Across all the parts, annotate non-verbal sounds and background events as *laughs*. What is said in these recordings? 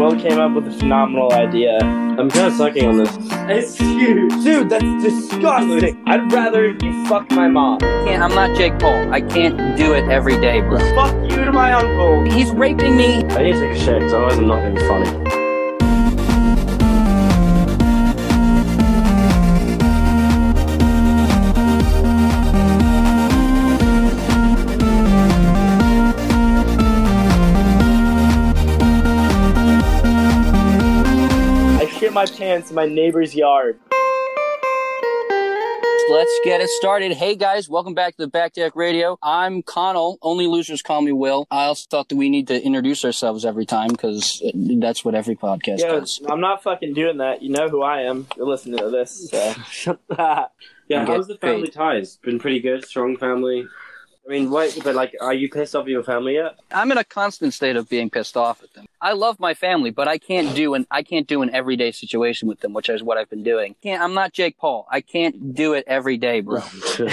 Will came up with a phenomenal idea. I'm kind of sucking on this. It's huge. Dude, that's disgusting. I'd rather you fuck my mom. can't, I'm not Jake Paul. I can't do it every day, bro. Fuck you to my uncle. He's raping me. I need to take a shit because otherwise I'm not going to be funny. My pants in my neighbor's yard. Let's get it started. Hey guys, welcome back to the Back Deck Radio. I'm Connell. Only losers call me Will. I also thought that we need to introduce ourselves every time because that's what every podcast Yeah, does. I'm not fucking doing that. You know who I am. You're listening to this. So. *laughs* *laughs* Yeah, how's the family paid. ties? Been pretty good, strong family. I mean, wait, but like, are you pissed off at your family yet? I'm in a constant state of being pissed off at them. I love my family, but I can't do an I can't do an everyday situation with them, which is what I've been doing. Can't, I'm not Jake Paul. I can't do it every day, bro. *laughs* you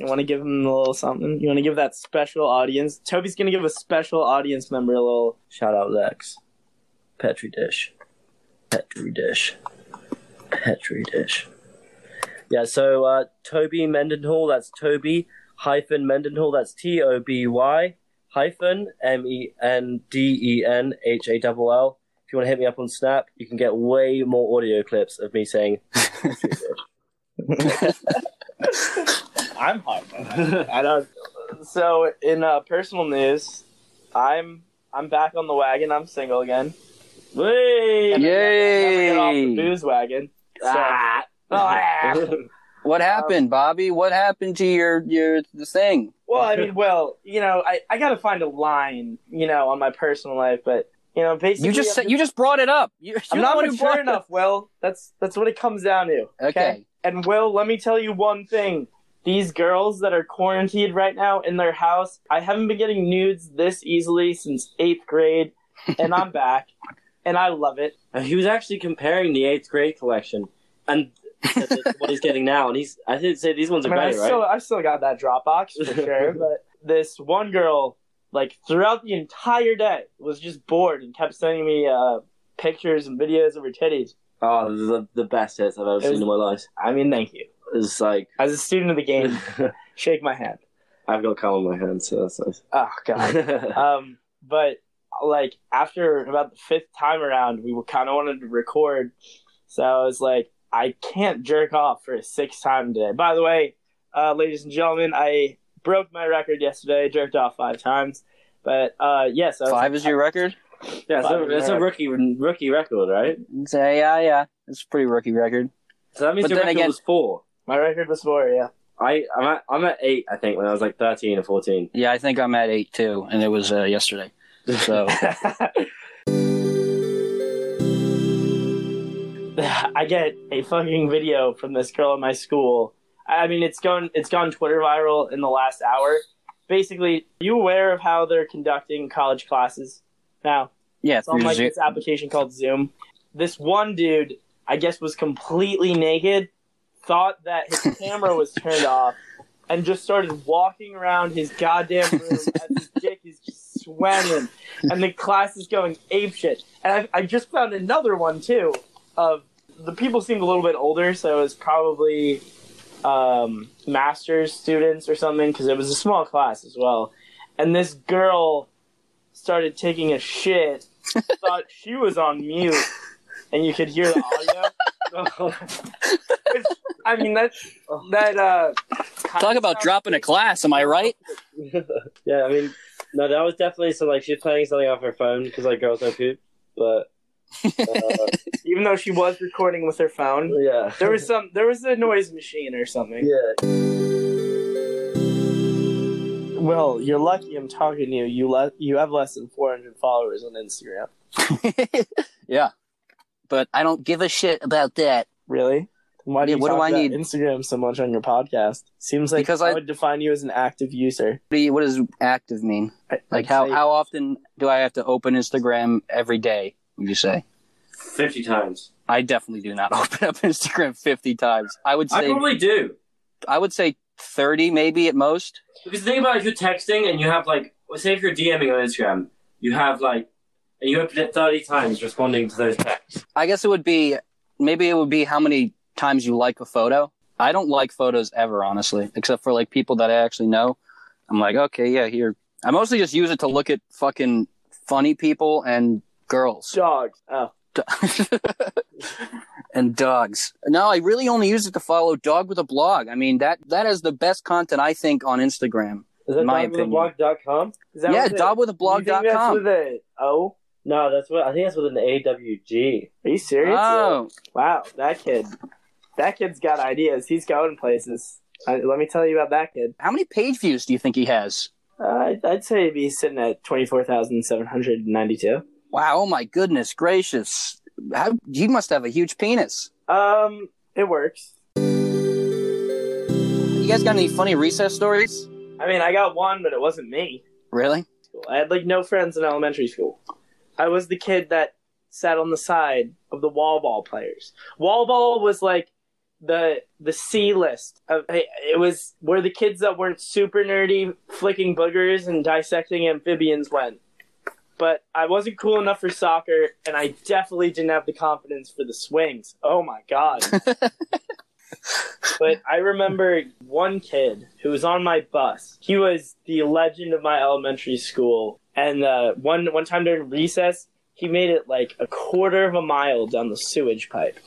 want to give him a little something? You want to give that special audience? Toby's gonna give a special audience member a little shout out, Lex. Petri dish, Petri dish, Petri dish. Yeah, so uh, Toby Mendenhall, that's Toby hyphen Mendenhall, that's T O B Y hyphen M E N D E N H A L L. If you want to hit me up on Snap, you can get way more audio clips of me saying *laughs* I'm hot. I don't. So in uh, personal news, I'm I'm back on the wagon. I'm single again. Whey! And I never- get off Yay! the booze wagon. So, Ah. *laughs* *laughs* What happened, Bobby? What happened to your your the thing? well, I mean, well, you know, I, I got to find a line, you know, on my personal life, but you know, basically, You just said, you just brought it up. You, I'm you're not the one who mature it enough. Well, that's that's what it comes down to. up. Okay. And Will, let me tell you one thing. These girls that are quarantined right now in their house, I haven't been getting nudes this easily since eighth grade, and I'm *laughs* back, and I love it. He was actually comparing the eighth grade collection and what he's getting now, and he's I did say these ones I are mean, I better, still, right? I still got that Dropbox for *laughs* sure, but this one girl, like throughout the entire day, was just bored and kept sending me uh, pictures and videos of her titties. Oh, the the best hits I've ever It seen in my life. I mean, thank you. It's like As a student of the game, *laughs* shake my hand. I've got cum on my hands, so that's nice. Oh god. *laughs* um, but like after about the fifth time around, we kind of wanted to record, so I was like, I can't jerk off for a sixth time today. By the way, uh, ladies and gentlemen, I broke my record yesterday. Jerked off five times, but uh, yes, I was Five is your record? yeah, it's a, it's a rookie rookie record, right? Say yeah, yeah. It's a pretty rookie record. So that means But your then record again- was four. My record was four. Yeah. I I'm at, I'm at eight, I think, when I was like thirteen or fourteen. Yeah, I think I'm at eight too, and it was uh, yesterday. So *laughs* *laughs* I get a fucking video from this girl in my school. I mean, it's gone it's gone Twitter viral in the last hour. Basically, are you aware of how they're conducting college classes now? yeah, It's on like Zoom. this application called Zoom. This one dude, I guess, was completely naked, thought that his *laughs* camera was turned off, and just started walking around his goddamn room as his dick is just swimming, and the class is going apeshit. And I, I just found another one too. Of the people seemed a little bit older, so it was probably um, master's students or something because it was a small class as well. And this girl started taking a shit, *laughs* thought she was on mute, and you could hear the audio. *laughs* Which, I mean, that that uh, Talk about dropping a class, am I right? *laughs* yeah, I mean, no, that was definitely so. Like, she's playing something off her phone because like girls don't poop, but uh, Even though she was recording with her phone, yeah, there was some there was a noise machine or something. yeah. Well, you're lucky I'm talking to you. You le- you have less than 400 followers on Instagram. *laughs* yeah, but I don't give a shit about that. Really? Why do Yeah, you what do talk I about need? Instagram so much on your podcast? Seems like Because I I- would define you as an active user. What, do you, what does active mean? I- Like I'd how say- how often do I have to open Instagram every day? Would you say? fifty times. I definitely do not *laughs* open up Instagram fifty times. I would say I probably do. I would say thirty, maybe at most. Because think about if you're texting and you have like, well, say if you're DMing on Instagram, you have like and you open it 30 times responding to those texts. I guess it would be maybe it would be how many times you like a photo. I don't like photos ever, honestly, except for like people that I actually know. I'm like, okay, yeah, here. I mostly just use it to look at fucking funny people and girls Dogs. Oh. *laughs* and dogs. No, I really only use it to follow Dog with a Blog. I mean that that is the best content I think on Instagram. Is that My dogwithablog.com? Is that yeah, with a- think that's with a O? No, that's what I think that's with an AWG. Are you serious? Oh, Wow, that kid. That kid's got ideas. He's going places. I, let me tell you about that kid. how many page views do you think he has? Uh, I'd, I'd say he'd be sitting at 24,792. Wow, oh my goodness gracious. How, he must have a huge penis. Um, it works. You guys got any funny recess stories? I mean, I got one, but it wasn't me. Really? I had like no friends in elementary school. I was the kid that sat on the side of the wall ball players. Wall ball was like the the C list of it was where the kids that weren't super nerdy flicking boogers and dissecting amphibians went. But I wasn't cool enough for soccer, and I definitely didn't have the confidence for the swings. Oh my god! *laughs* but I remember one kid who was on my bus. He was the legend of my elementary school. And uh, one one time during recess, he made it like a quarter of a mile down the sewage pipe.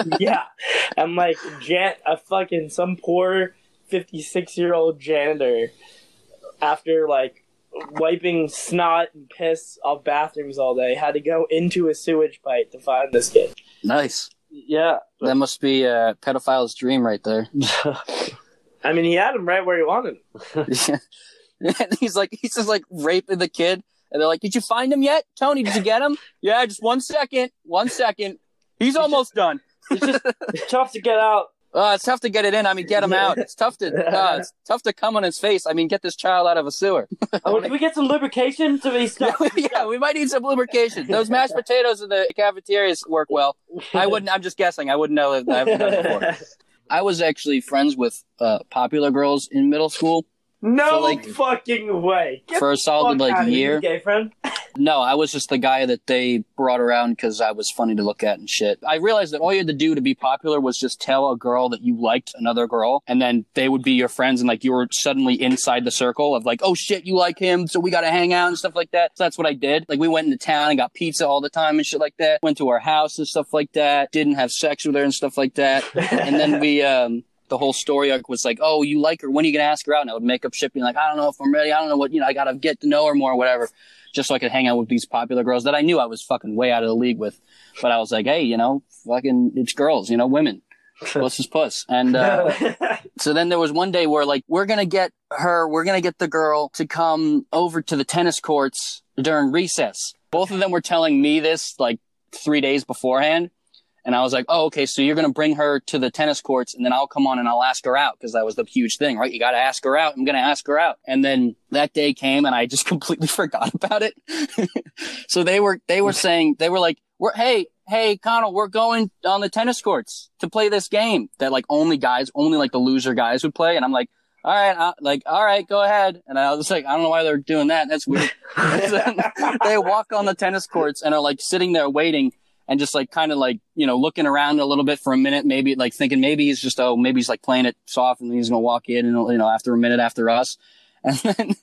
*laughs* Yeah, and like jan- a fucking some poor fifty six year old janitor after like wiping snot and piss off bathrooms all day had to go into a sewage pipe to find this kid. Nice. Yeah. That must be a pedophile's dream right there. *laughs* I mean, he had him right where he wanted. him. *laughs* and he's like, he's just like raping the kid. And they're like, did you find him yet? Tony, did you get him? *laughs* yeah, just one second. One second. He's almost done. it's just tough to get out. Uh, it's tough to get it in. I mean, get him out. It's tough to, *laughs* uh, it's tough to come on his face. I mean, get this child out of a sewer. *laughs* Oh, can we get some lubrication to be yeah, stuck? *laughs* yeah, we might need some lubrication. Those mashed potatoes in the cafeterias work well. I wouldn't, I'm just guessing. I wouldn't know if I haven't done it before. I was actually friends with uh, popular girls in middle school No So, like, fucking way. Get for a solid the like year. gay friend. No, I was just the guy that they brought around because I was funny to look at and shit. I realized that all you had to do to be popular was just tell a girl that you liked another girl, and then they would be your friends, and like you were suddenly inside the circle of like, oh shit, you like him, so we got to hang out and stuff like that. So that's what I did. Like we went into town and got pizza all the time and shit like that. Went to her house and stuff like that. Didn't have sex with her and stuff like that. And then we, um, the whole story arc was like, oh, you like her. When are you going to ask her out? And I would make up shit being like, I don't know if I'm ready. I don't know what, you know, I got to get to know her more or whatever. Just so I could hang out with these popular girls that I knew I was fucking way out of the league with. But I was like, hey, you know, fucking, it's girls, you know, women. Puss is puss. And, uh, *laughs* so then there was one day where like, we're going to get her, we're going to get the girl to come over to the tennis courts during recess. Both of them were telling me this like three days beforehand. And I was like, oh, okay, so you're going to bring her to the tennis courts and then I'll come on and I'll ask her out because that was the huge thing, right? You got to ask her out. I'm going to ask her out. And then that day came and I just *laughs* completely forgot about it. *laughs* so they were, they were saying, they were like, we're, hey, hey, Connell, we're going on the tennis courts to play this game that like only guys, only like the loser guys would play. And I'm like, all right, uh, like, all right, go ahead. And I was like, I don't know why they're doing that. That's weird. *laughs* they walk on the tennis courts and are like sitting there waiting and just like kind of like, you know, looking around a little bit for a minute, maybe like thinking maybe he's just, oh, maybe he's like playing it soft and he's going to walk in and, you know, after a minute after us. *laughs* And then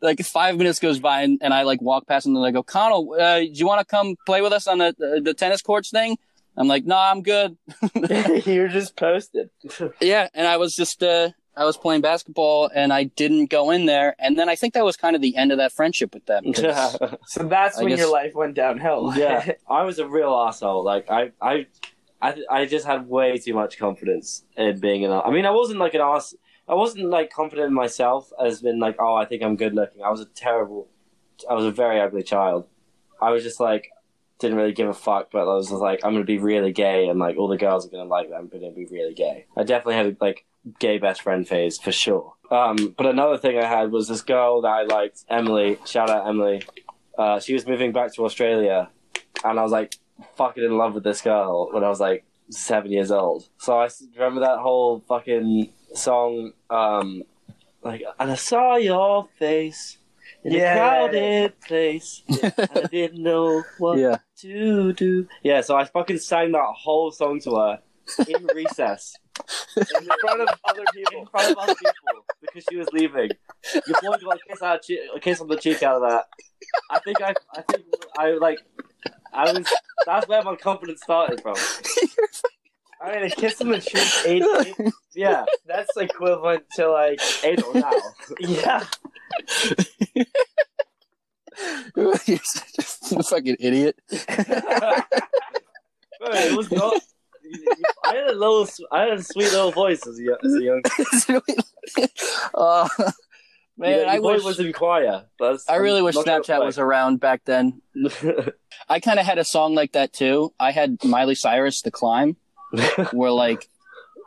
like five minutes goes by and, and I like walk past and then I go, Connell, uh, do you want to come play with us on the, the, the tennis courts thing? I'm like, no, nah, I'm good. *laughs* *laughs* You're just posted. Yeah, and I was just uh I was playing basketball and I didn't go in there, and then I think that was kind of the end of that friendship with them. 'cause- *laughs* So that's I when guess- your life went downhill. *laughs* yeah, I was a real asshole. Like I, I, I, I just had way too much confidence in being an. I mean, I wasn't like an ass. I wasn't like confident in myself as in like, oh, I think I'm good looking. I was a terrible. I was a very ugly child. I was just like, didn't really give a fuck, but I was like, I'm gonna be really gay, and like all the girls are gonna like that. I'm gonna be really gay. I definitely had like gay best friend phase for sure. Um, but another thing I had was this girl that I liked, Emily. Shout out Emily. Uh, she was moving back to Australia, and I was like fucking in love with this girl when I was like seven years old. So I remember that whole fucking song, um, like, and I saw your face in Yeah. a crowded place. I *laughs* didn't know what Yeah. to do. Yeah, so I fucking sang that whole song to her in recess In *laughs* front of other people. in front of other people because she was leaving. Your boy got a kiss, out che- a kiss on the cheek out of that. I think I, I think I like, I was. That's where my confidence started from. *laughs* I mean, a kiss on the cheek, *laughs* eight, Yeah, that's equivalent to like, anal now. *laughs* yeah. *laughs* You're such a fucking idiot. Bro, it was. I had a little, I had a sweet little voice as a, as a young. uh, man, your I wish. was in choir. That's, I really I'm wish Snapchat was around back then. I kind of had a song like that too. I had Miley Cyrus, "The Climb," where like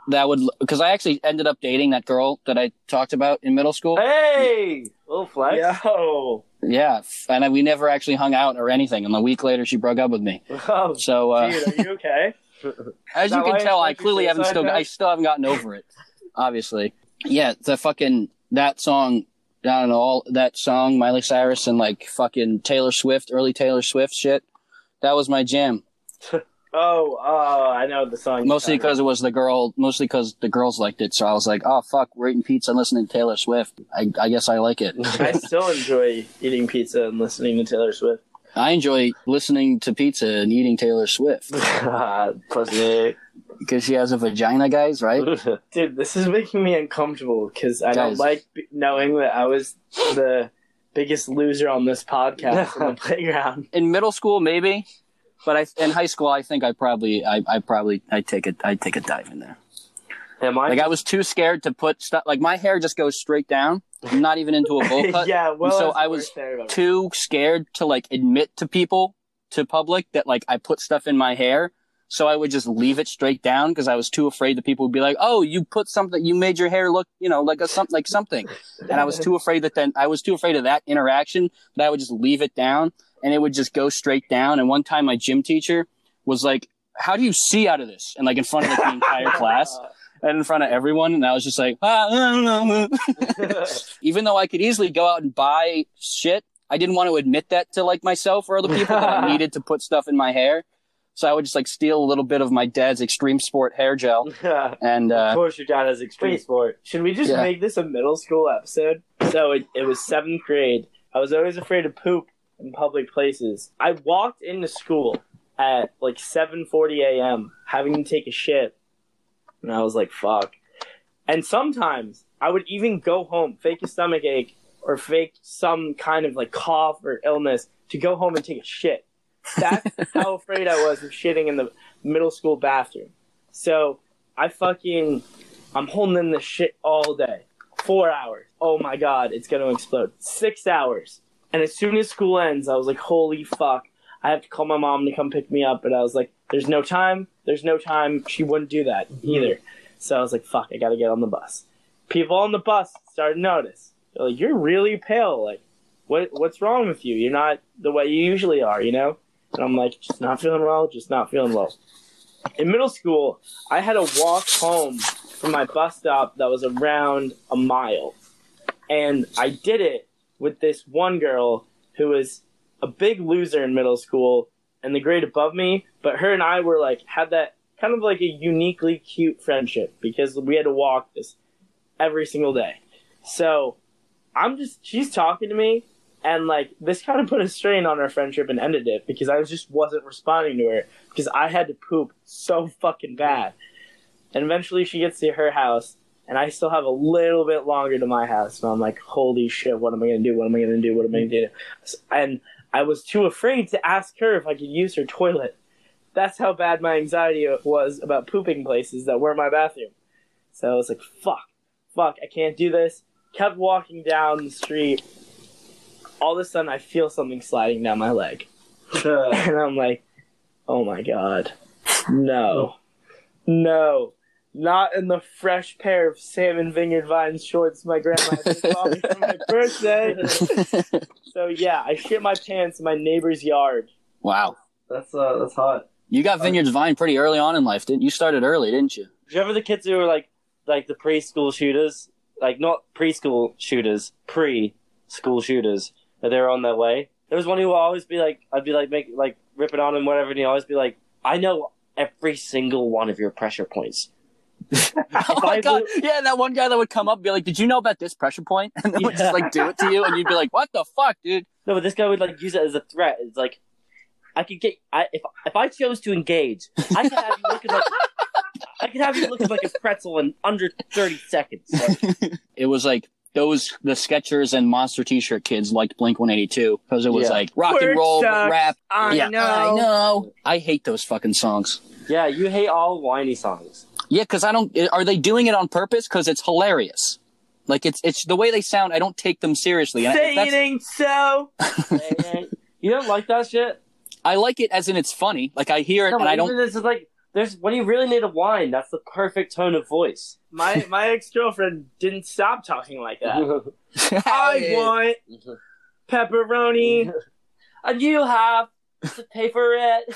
that would because I actually ended up dating that girl that I talked about in middle school. hey, little flex. Yo. Yeah, and I, we never actually hung out or anything. And a week later, she broke up with me. *laughs* Oh, So uh, dude, are you okay? *laughs* as you can tell, I clearly haven't still note? I still haven't gotten over it. Obviously, yeah. The fucking that song. I don't know all that song, Miley Cyrus and like fucking Taylor Swift, early Taylor Swift shit. That was my jam. *laughs* Oh, oh, I know the song. Mostly because it was the girl. Mostly because the girls liked it. So I was like, oh fuck, we're eating pizza and listening to Taylor Swift. I, I guess I like it. *laughs* I still enjoy eating pizza and listening to Taylor Swift. I enjoy listening to pizza and eating Taylor Swift *laughs* Pussy. because she has a vagina, guys. Right? *laughs* Dude, this is making me uncomfortable because I don't like b- knowing that I was the biggest loser on this podcast on the playground. In middle school, maybe, but I in high school, I think I probably, I, I probably, I take it, I take a dive in there. Am I? Like I was too scared to put stuff. Like my hair just goes straight down. I'm not even into a bowl *laughs* cut. yeah, well, so I was worst part about it. too scared to like admit to people to public that like I put stuff in my hair. So I would just leave it straight down because I was too afraid that people would be like, "Oh, you put something, you made your hair look, you know, like a something, like something." And I was too afraid that then I was too afraid of that interaction that I would just leave it down and it would just go straight down. And one time my gym teacher was like, "How do you see out of this?" And like in front of like, the entire class and in front of everyone, and I was just like, ah, I don't know. *laughs* even though I could easily go out and buy shit, I didn't want to admit that to like myself or other people that I *laughs* needed to put stuff in my hair. So I would just like steal a little bit of my dad's extreme sport hair gel *laughs* and of uh, course, your dad has extreme Wait. sport. Should we just Yeah. make this a middle school episode? So it, it was seventh grade. I was always afraid to poop in public places. I walked into school at like 7:40 a.m. having to take a shit, and I was like, "Fuck." And sometimes I would even go home, fake a stomach ache or fake some kind of like cough or illness to go home and take a shit. That's *laughs* how afraid I was of shitting in the middle school bathroom. So I fucking I'm holding in this shit all day. Four hours. Oh my god, it's gonna explode. Six hours. And as soon as school ends, I was like, holy fuck. I have to call my mom to come pick me up. But I was like, there's no time. There's no time. She wouldn't do that mhm. either. So I was like, fuck, I gotta get on the bus. People on the bus started to notice. They're like, you're really pale. Like, what what's wrong with you? You're not the way you usually are, you know? And I'm like, just not feeling well, just not feeling well. In middle school, I had to walk home from my bus stop that was around a mile. And I did it with this one girl who was a big loser in middle school and the grade above me, but her and I were like had that kind of like a uniquely cute friendship because we had to walk this every single day. So I'm just she's talking to me and like this kind of put a strain on our friendship and ended it because I just wasn't responding to her because I had to poop so fucking bad. And eventually she gets to her house and I still have a little bit longer to my house. And I'm like, holy shit, what am I gonna do? What am I gonna do? What am I gonna do? And I was too afraid to ask her if I could use her toilet. That's how bad my anxiety was about pooping places that weren't my bathroom. So I was like, fuck, fuck, I can't do this. Kept walking down the street. All of a sudden, I feel something sliding down my leg. *laughs* and I'm like, oh my god. No. No. Not in the fresh pair of salmon Vineyard Vines shorts my grandma just bought me for my *laughs* birthday. *laughs* So yeah, I shit my pants in my neighbor's yard. wow. That's uh, that's hot. You got Vineyards Vine pretty early on in life, didn't you? You started early, didn't you? Do you remember the kids who were like, like the preschool shooters, like not preschool shooters, pre-school shooters, that they were on their way. There was one who would always be like, I'd be like, make like ripping on him, whatever, and he'd always be like, I know every single one of your pressure points. *laughs* oh my god! would- Yeah, that one guy that would come up and be like, "Did you know about this pressure point?" *laughs* And then would just like do it to you, and you'd be like, "What the fuck, dude?" No, but this guy would like use it as a threat. It's like, I could get, I if if I chose to engage, I could have you looking like, I could have you looking like a pretzel in under thirty seconds. Like, *laughs* It was like those the Skechers and Monster T-shirt kids liked Blink One Eighty Two because it was Yeah. like rock Word and roll sucks. rap. I yeah, know. I know. I hate those fucking songs. yeah, you hate all whiny songs. Yeah, because I don't. Are they doing it on purpose? Because it's hilarious. Like it's it's the way they sound. I don't take them seriously. And Say if ain't so. *laughs* you don't like that shit? I like it as in it's funny. Like I hear it No, and I don't. This is like, there's when you really need a whine. That's the perfect tone of voice. My *laughs* my ex girlfriend didn't stop talking like that. *laughs* I want mm-hmm. pepperoni. and you have to pay for it.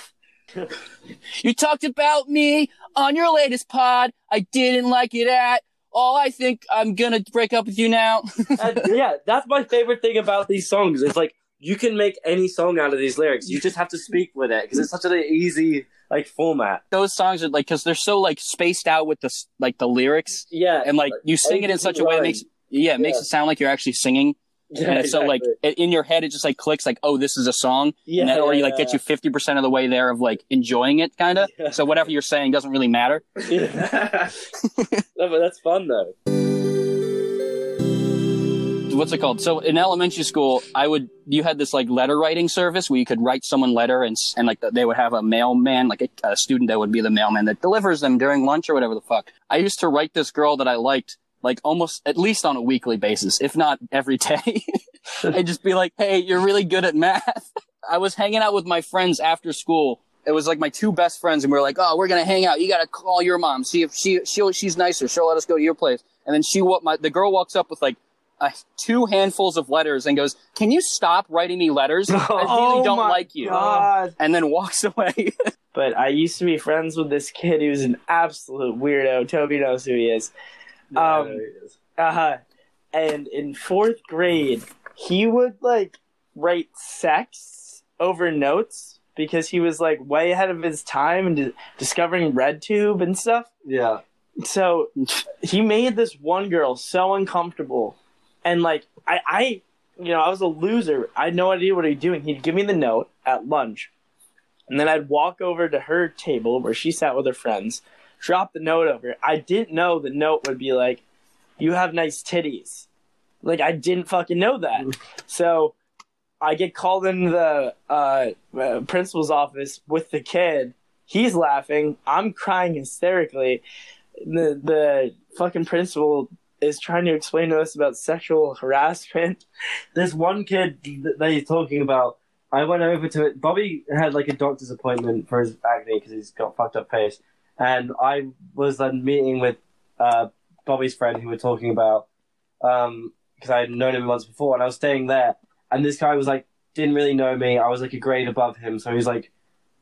You talked about me on your latest pod. I didn't like it at all. I think I'm gonna break up with you now. *laughs* And, yeah, that's my favorite thing about these songs. It's like you can make any song out of these lyrics. You just have to speak with it because it's such an easy like format. Those songs are like because they're so like spaced out with the like the lyrics Yeah, and like you sing it in such a way that makes yeah it makes Yeah. it sound like you're actually singing. *laughs* yeah, and it's so like in your head it just like clicks like oh this is a song. Yeah, and that already like gets you 50% of the way there of like enjoying it kind of *laughs* Yeah. so whatever you're saying doesn't really matter. *laughs* Yeah. no, but that's fun though. what's it called? So in elementary school i would you had this like letter writing service where you could write someone letter and and like they would have a mailman like a, a student that would be the mailman that delivers them during lunch or whatever the fuck. I used to write this girl that i liked like almost at least on a weekly basis if not every day *laughs* and just be like hey you're really good at math i was hanging out with my friends after school it was like my two best friends and we were like oh we're gonna hang out you gotta call your mom see if she she'll, she's nicer she'll let us go to your place and then she wa- my the girl walks up with like uh, two handfuls of letters and goes, "Can you stop writing me letters? *laughs* I really Oh don't like you." God. And then walks away. *laughs* But I used to be friends with this kid who's an absolute weirdo. Toby knows who he is. Um, Uh, huh. and in fourth grade, he would like write sex over notes because he was like way ahead of his time and di- discovering RedTube and stuff. yeah, So he made this one girl so uncomfortable, and like I, I, you know, I was a loser. I had no idea what he was doing. He'd give me the note at lunch, and then I'd walk over to her table where she sat with her friends, drop the note over. I didn't know the note would be like, "You have nice titties." Like I didn't fucking know that. So I get called in the uh, uh, principal's office with the kid. He's laughing. I'm crying hysterically. The the fucking principal is trying to explain to us about sexual harassment. *laughs* This one kid that he's talking about. I went over to it. Bobby had like a doctor's appointment for his acne because he's got fucked up face, and I was then meeting with uh, Bobby's friend who we're talking about because I had known him once before, and I was staying there, and this guy was like didn't really know me. I was like a grade above him, so he was like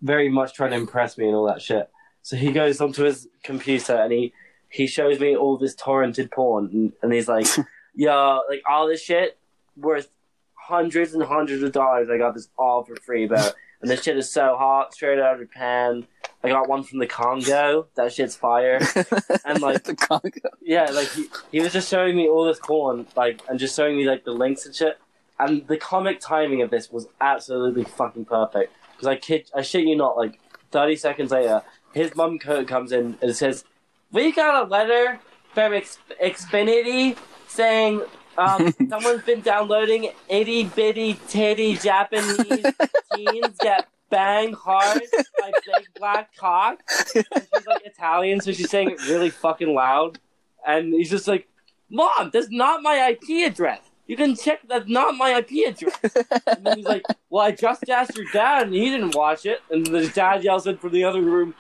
very much trying to impress me and all that shit. So he goes onto his computer and he he shows me all this torrented porn, and, and he's like, *laughs* "Yeah, like all this shit worth hundreds and hundreds of dollars. I got this all for free, but and this shit is so hot, straight out of Japan. I got one from the Congo. That shit's fire. *laughs* And like, the Congo. yeah, like he, he was just showing me all this corn, like, and just showing me like the links and shit. And the comic timing of this was absolutely fucking perfect. Because I kid, I shit you not, like thirty seconds later, his mum comes in and says, "We got a letter from X- Xfinity saying." Um, *laughs* someone's been downloading itty bitty titty Japanese *laughs* teens get banged hard *laughs* by big black cock. And she's like Italian, so she's saying it really fucking loud. And he's just like, Mom, that's not my IP address. You can check that's not my IP address. And then he's like, Well, I just asked your dad and he didn't watch it. And the dad yells in from the other room,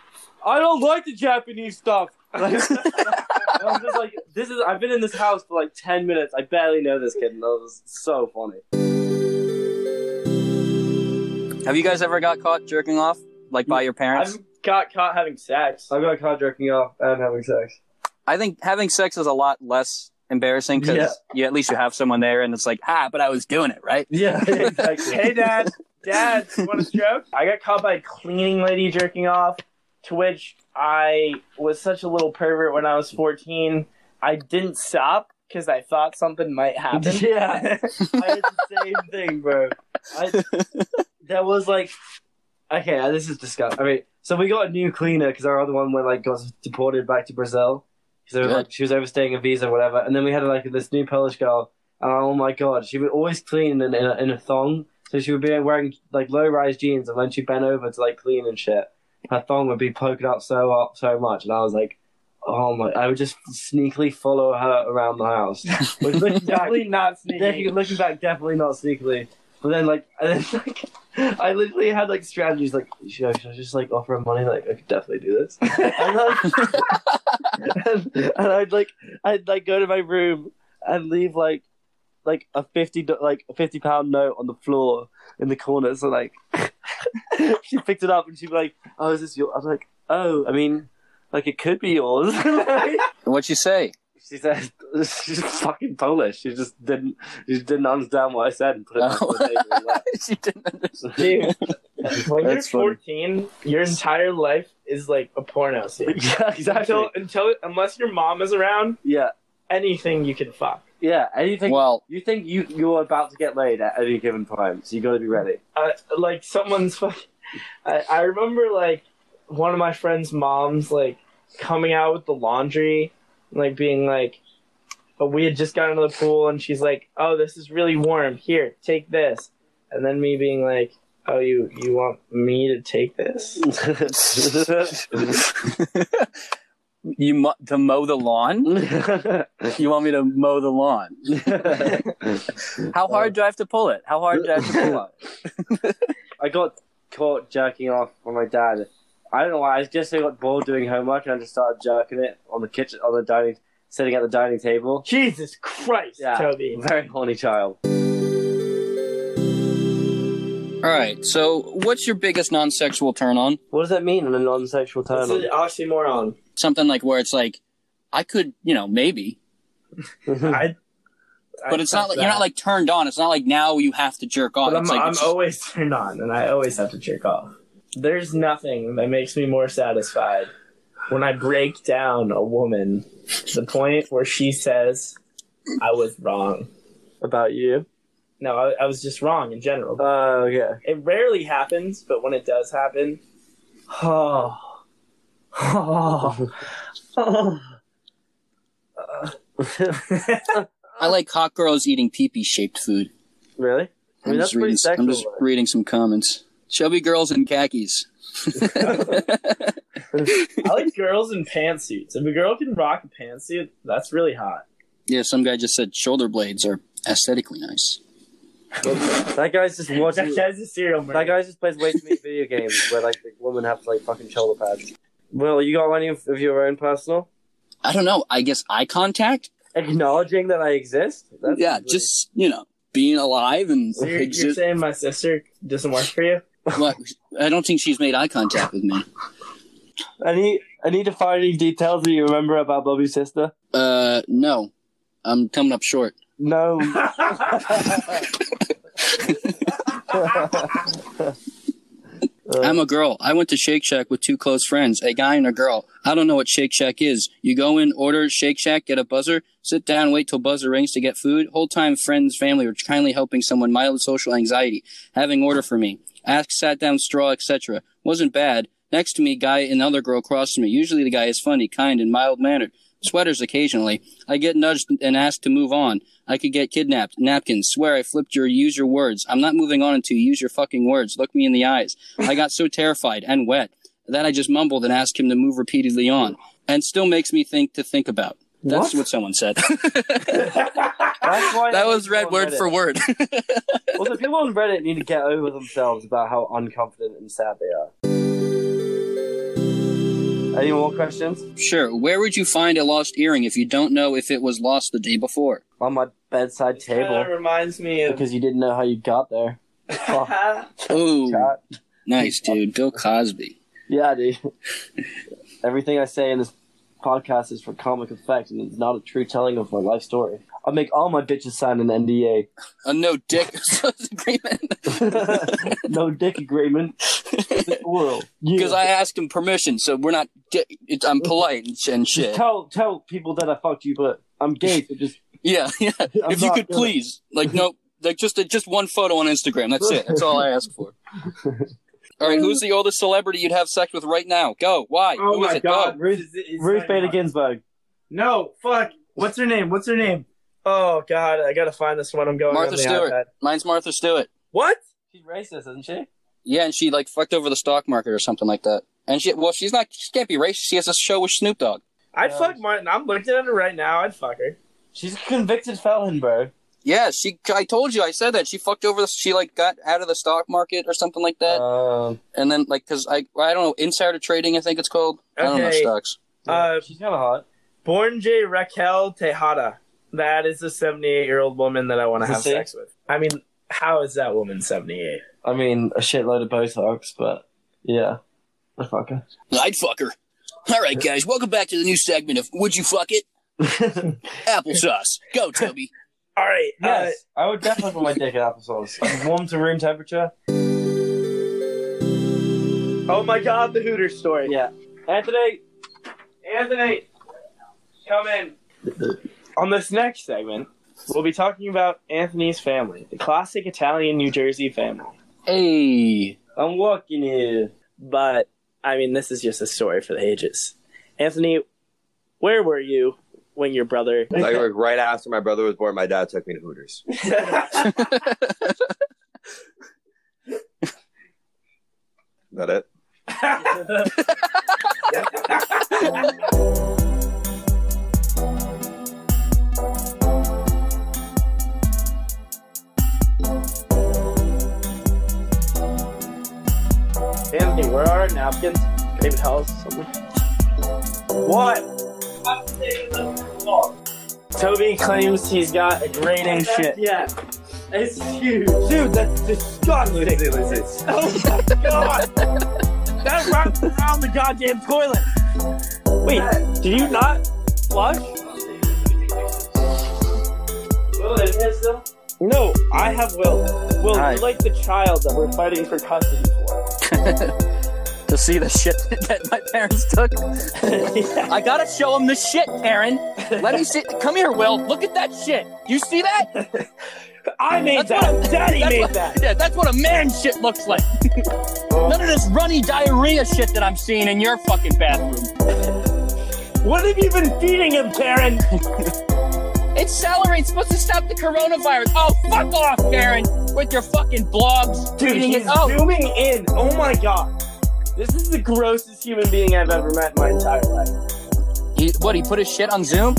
I don't like the Japanese stuff. *laughs* I'm just like, this is. I've been in this house for like ten minutes. I barely know this kid, and that was so funny. Have you guys ever got caught jerking off like by your parents? I've got caught having sex. I got caught jerking off and having sex. I think having sex is a lot less embarrassing because Yeah. you at least you have someone there, and it's like, ah, but I was doing it right. Yeah, *laughs* exactly. hey, Dad. Dad, you want a stroke? I got caught by a cleaning lady jerking off, to which I was such a little pervert when I was 14. I didn't stop because I thought something might happen. Yeah. *laughs* I had the same thing, bro. I, *laughs* there was like, okay, uh, this is disgusting. I mean, so we got a new cleaner because our other one went like got deported back to Brazil because like she was overstaying a visa or whatever. And then we had like this new Polish girl. And oh my god, she would always clean in, in, a, in a thong. So she would be wearing like low rise jeans, and when she bent over to like clean and shit, her thong would be poking out so up so much, and I was like. Oh my! I would just sneakily follow her around the house. *laughs* But looking back, Definitely not sneaking. looking back, definitely not sneakily. But then, like, *laughs* and then, like, I literally had like strategies, like, should I, should I just like offer him money? Like, I could definitely do this. *laughs* and, like, *laughs* and, and I'd like, I'd like go to my room and leave like, like a fifty, like a fifty pound note on the floor in the corner. So like, she picked it up and she'd be like, "Oh, is this your?" I was like, "Oh, I mean, like it could be yours." What'd you say? She said *laughs* she's fucking Polish. She just didn't. She didn't understand what I said and put it back on the table. And *laughs* left. she didn't understand. Dude, when you're That's funny. 14, your entire life is like a porno scene. *laughs* yeah, exactly. Until, until, unless your mom is around, yeah, anything you can fuck. yeah. Anything Well, you think you you're about to get laid at any given time, so you got to be ready. uh, like someone's fuck- I, I remember like one of my friend's moms like coming out with the laundry like being like but we had just gotten to the pool and she's like oh this is really warm here take this and then me being like oh you you want me to take this *laughs* you mo- to mow the lawn? *laughs* You want me to mow the lawn? *laughs* How hard do I have to pull it? How hard do I have to pull it? I got caught jerking off from my dad. I don't know why. I just got bored doing homework and I just started jerking it on the kitchen, on the dining, sitting at the dining table. jesus christ Yeah. toby Very horny child. All right. So, what's your biggest non-sexual turn on? What does that mean in a non-sexual turn on? it's term? an oxymoron Something like where it's like, I could, you know, maybe, *laughs* I, but it's not like you're not like turned on. It's not like now you have to jerk off. But I'm, It's like I'm it's just- always turned on, and I always have to jerk off. There's nothing that makes me more satisfied when I break down a woman to the point where she says, I was wrong. About you? No, I, I was just wrong in general. Oh, yeah. It rarely happens, but when it does happen, oh, oh, oh. I like hot girls eating pee-pee shaped food. really? I I'm that's just, reading, sexual. I'm just though. reading some comments. Chubby girls in khakis. *laughs* I like girls in pantsuits. If a girl can rock a pantsuit, that's really hot. yeah, some guy just said shoulder blades are aesthetically nice. That guy's just watching. That guy's a serial murderer. That guy just plays way too many *laughs* video games where like the women have to like fucking shoulder pads. Well, you got any of, of your own personal? I don't know. I guess eye contact. Acknowledging that I exist. That's yeah, really- just you know, being alive and So you're, you're saying my sister doesn't work for you? What? I don't think she's made eye contact with me. Any any defining details that you remember about Bobby's sister? Uh, no, I'm coming up short. No. *laughs* I'm a girl. I went to Shake Shack with two close friends, a guy and a girl. I don't know what Shake Shack is. You go in, order Shake Shack, get a buzzer, sit down, wait till buzzer rings to get food. Whole time, friends, family were kindly helping someone mild social anxiety, having order for me. Ask, sat down, straw, etc. Wasn't bad. Next to me, guy and other girl across from me. Usually the guy is funny, kind, and mild mannered. Sweaters occasionally. I get nudged and asked to move on. I could get kidnapped. Napkins. Swear I flipped your use your words. I'm not moving on until you use your fucking words. Look me in the eyes. I got so terrified and wet that I just mumbled and asked him to move repeatedly on. And still makes me think to think about. That's What? what, someone said. *laughs* That's why that was read word Reddit- for word. *laughs* Also, people on Reddit need to get over themselves about how unconfident and sad they are. Any more questions? sure. Where would you find a lost earring if you don't know if it was lost the day before? On my bedside table. That table. reminds me of. Because you didn't know how you got there. *laughs* Oh, Chat. nice, dude. Bill Cosby. Yeah, dude. Everything I say in this podcast is for comic effect and it's not a true telling of my life story. I'll make all my bitches sign an NDA. A no dick *laughs* agreement. *laughs* no dick agreement. World. Because I asked him permission, so we're not. It's, I'm polite and, sh- and Just shit. tell tell people that I fucked you, but I'm gay, so just *laughs* Yeah, yeah. I'm if you could gonna- please, like, no, like just just one photo on Instagram. That's it. That's all I ask for. All right, who's mm. the oldest celebrity you'd have sex with right now? Go. Why? Oh Who is my it? god, Go. Ruth, it's- it's Ruth Bader Ginsburg. No, fuck. What's her name? What's her name? Oh god, I gotta find this one. I'm going. Martha on the Stewart. iPad. Mine's Martha Stewart. What? She's racist, isn't she? Yeah, and she like fucked over the stock market or something like that. And she, well, she's not. She can't be racist. She has a show with Snoop Dogg. I'd Yeah. fuck Martin. I'm looking at her right now. I'd fuck her. She's a convicted felon, bro. Yeah, she. I told you. I said that she fucked over. The, she like got out of the stock market or something like that. Um, and then like, cause I, I don't know, insider trading. I think it's called. I don't know Okay. stocks. Uh, she's kind of hot. Born J. Raquel Tejada. That is the 78 year old woman that I want to have safe? sex with. I mean, how is that woman 78? I mean, a shitload of Botox, but yeah, I fuck her. I'd fuck her. All right, guys, welcome back to the new segment of Would You Fuck It? *laughs* Applesauce. Go, Toby. All right. uh, yes, I would definitely put my dick in applesauce. Like, warm to room temperature. oh my god, the Hooters story. Yeah, Anthony. Anthony, come in. On this next segment, we'll be talking about Anthony's family, the classic Italian New Jersey family. Hey. I'm walking here. But, I mean, this is just a story for the ages. Anthony, where were you when your brother. Like, like right after my brother was born, my dad took me to Hooters. *laughs* Is that it? Anthony, where are our napkins? Can you tell us something? What? Toby claims he's got a grading shit. Yeah, it's huge. Dude, that's disgusting. Oh my god! That wrapped around the goddamn toilet. Wait, did you not flush? Will it hit still? No, I have Will. Will, Hi. you're like the child that we're fighting for custody for. *laughs* to see the shit *laughs* that my parents took. *laughs* I gotta show him the shit, Aaron. Let me see. Come here, Will. Look at that shit. You see that? *laughs* I made That's that. a- Daddy made what, that. Yeah, that's what a man shit looks like. None of this runny diarrhea shit that I'm seeing in your fucking bathroom. What have you been feeding him, Karen? It's celery. It's supposed to stop the coronavirus. Oh, fuck off, Karen, with your fucking blogs. Dude, he's it. Oh, zooming in. Oh my god. This is the grossest human being I've ever met in my entire life. he, what? He put his shit on Zoom.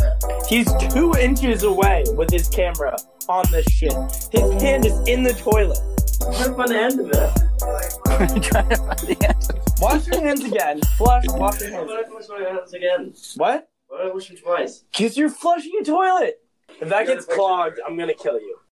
He's two inches away with his camera on this shit. His hand is in the toilet. Try to find the end of it. *laughs* Trying to find the answer. Wash your hands again. Flush, wash your hands. Why did I wash my hands again? What? Why did I wash them twice? Because you're flushing a toilet. If that gets clogged, I'm gonna kill you.